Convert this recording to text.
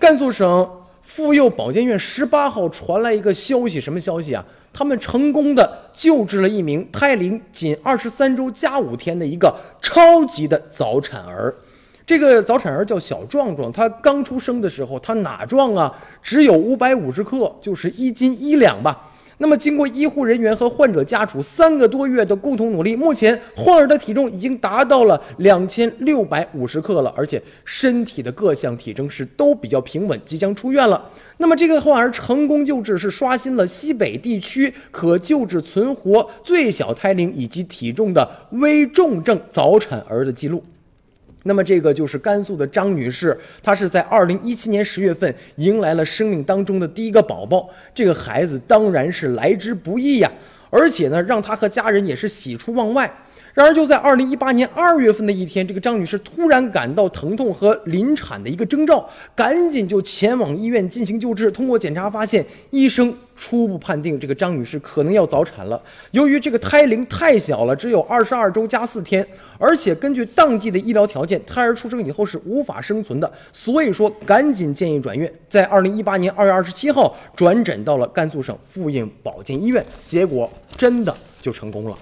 甘肃省妇幼保健院十八号传来一个消息，什么消息啊？他们成功的救治了一名胎龄仅二十三周加五天的一个超级的早产儿。这个早产儿叫小壮壮，他刚出生的时候，他哪壮啊？只有五百五十克，就是一斤一两吧。那么，经过医护人员和患者家属三个多月的共同努力，目前患儿的体重已经达到了两千六百五十克了，而且身体的各项体征是都比较平稳，即将出院了。那么，这个患儿成功救治，是刷新了西北地区可救治存活最小胎龄以及体重的危重症早产儿的记录。那么这个就是甘肃的张女士，她是在二零一七年十月份迎来了生命当中的第一个宝宝，这个孩子当然是来之不易呀，而且呢，让她和家人也是喜出望外。然而，就在二零一八年二月份的一天，这个张女士突然感到疼痛和临产的一个征兆，赶紧就前往医院进行救治。通过检查发现，医生初步判定这个张女士可能要早产了。由于这个胎龄太小了，只有二十二周加四天，而且根据当地的医疗条件，胎儿出生以后是无法生存的，所以说赶紧建议转院。在二零一八年二月二十七号转诊到了甘肃省妇婴保健医院，结果真的就成功了。